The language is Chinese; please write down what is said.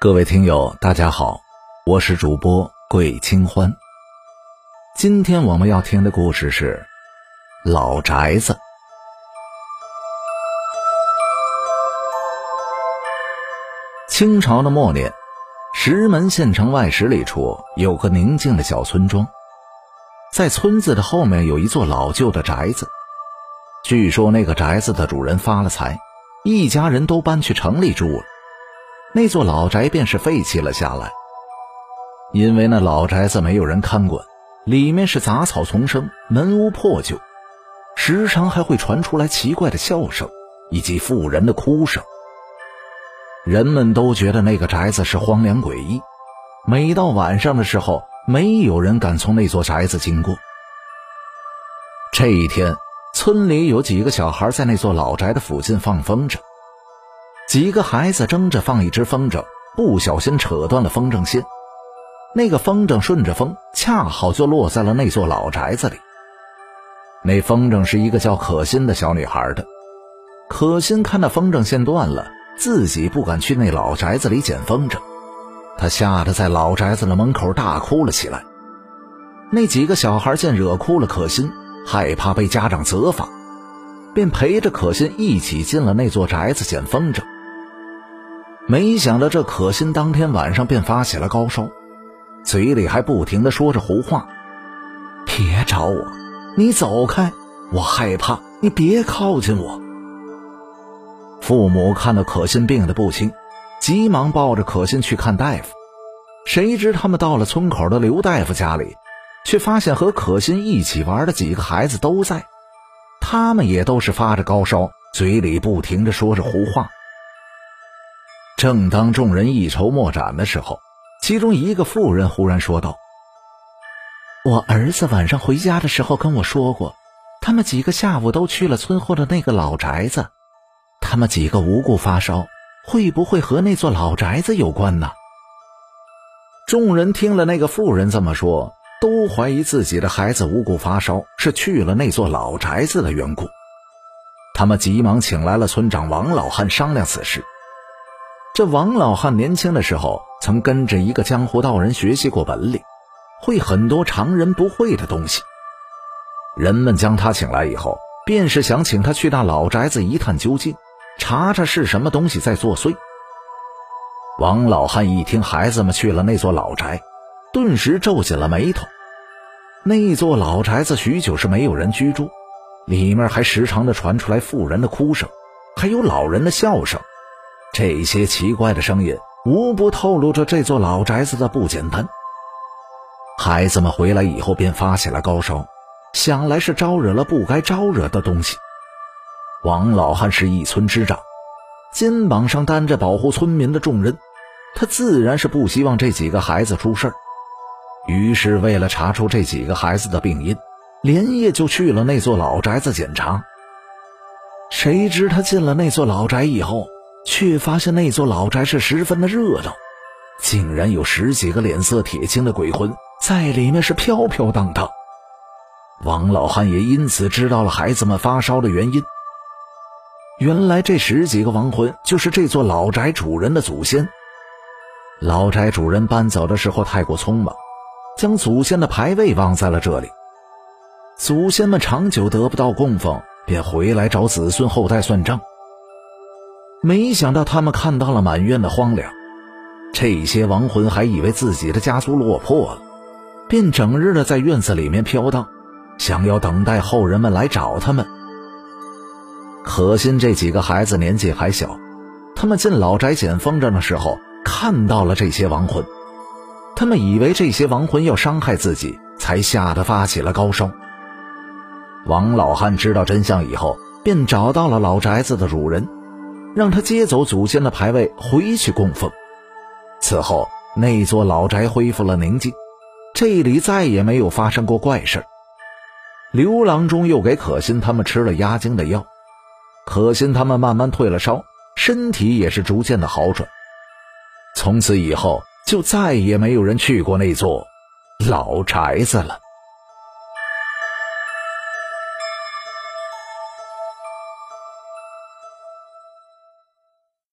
各位听友，大家好，我是主播桂清欢。今天我们要听的故事是《老宅子》。清朝的末年，石门县城外十里处有个宁静的小村庄，在村子的后面有一座老旧的宅子。据说那个宅子的主人发了财，一家人都搬去城里住了。那座老宅便是废弃了下来，因为那老宅子没有人看管，里面是杂草丛生，门屋破旧，时常还会传出来奇怪的笑声以及妇人的哭声。人们都觉得那个宅子是荒凉诡异，每到晚上的时候，没有人敢从那座宅子经过。这一天，村里有几个小孩在那座老宅的附近放风筝。几个孩子争着放一只风筝，不小心扯断了风筝线。那个风筝顺着风，恰好就落在了那座老宅子里。那风筝是一个叫可心的小女孩的。可心看到风筝线断了，自己不敢去那老宅子里捡风筝，她吓得在老宅子的门口大哭了起来。那几个小孩见惹哭了可心，害怕被家长责罚，便陪着可心一起进了那座宅子捡风筝。没想到这可心当天晚上便发起了高烧，嘴里还不停的说着胡话：“别找我，你走开，我害怕，你别靠近我。”父母看到可心病得不轻，急忙抱着可心去看大夫。谁知他们到了村口的刘大夫家里，却发现和可心一起玩的几个孩子都在，他们也都是发着高烧，嘴里不停的说着胡话。正当众人一筹莫展的时候，其中一个妇人忽然说道：“我儿子晚上回家的时候跟我说过，他们几个下午都去了村后的那个老宅子。他们几个无故发烧，会不会和那座老宅子有关呢？”众人听了那个妇人这么说，都怀疑自己的孩子无故发烧是去了那座老宅子的缘故。他们急忙请来了村长王老汉商量此事。这王老汉年轻的时候，曾跟着一个江湖道人学习过本领，会很多常人不会的东西。人们将他请来以后，便是想请他去那老宅子一探究竟，查查是什么东西在作祟。王老汉一听孩子们去了那座老宅，顿时皱紧了眉头。那座老宅子许久是没有人居住，里面还时常的传出来妇人的哭声，还有老人的笑声。这些奇怪的声音，无不透露着这座老宅子的不简单。孩子们回来以后便发起了高烧，想来是招惹了不该招惹的东西。王老汉是一村之长，肩膀上担着保护村民的重任，他自然是不希望这几个孩子出事儿。于是，为了查出这几个孩子的病因，连夜就去了那座老宅子检查。谁知他进了那座老宅以后，却发现那座老宅是十分的热闹，竟然有十几个脸色铁青的鬼魂在里面是飘飘荡荡。王老汉也因此知道了孩子们发烧的原因。原来这十几个亡魂就是这座老宅主人的祖先。老宅主人搬走的时候太过匆忙，将祖先的牌位忘在了这里。祖先们长久得不到供奉，便回来找子孙后代算账。没想到他们看到了满院的荒凉，这些亡魂还以为自己的家族落魄了，便整日的在院子里面飘荡，想要等待后人们来找他们。可心这几个孩子年纪还小，他们进老宅捡风筝的时候看到了这些亡魂，他们以为这些亡魂要伤害自己，才吓得发起了高烧。王老汉知道真相以后，便找到了老宅子的主人。让他接走祖先的牌位回去供奉。此后，那座老宅恢复了宁静，这里再也没有发生过怪事。刘郎中又给可心他们吃了压惊的药，可心他们慢慢退了烧，身体也是逐渐的好转。从此以后，就再也没有人去过那座老宅子了。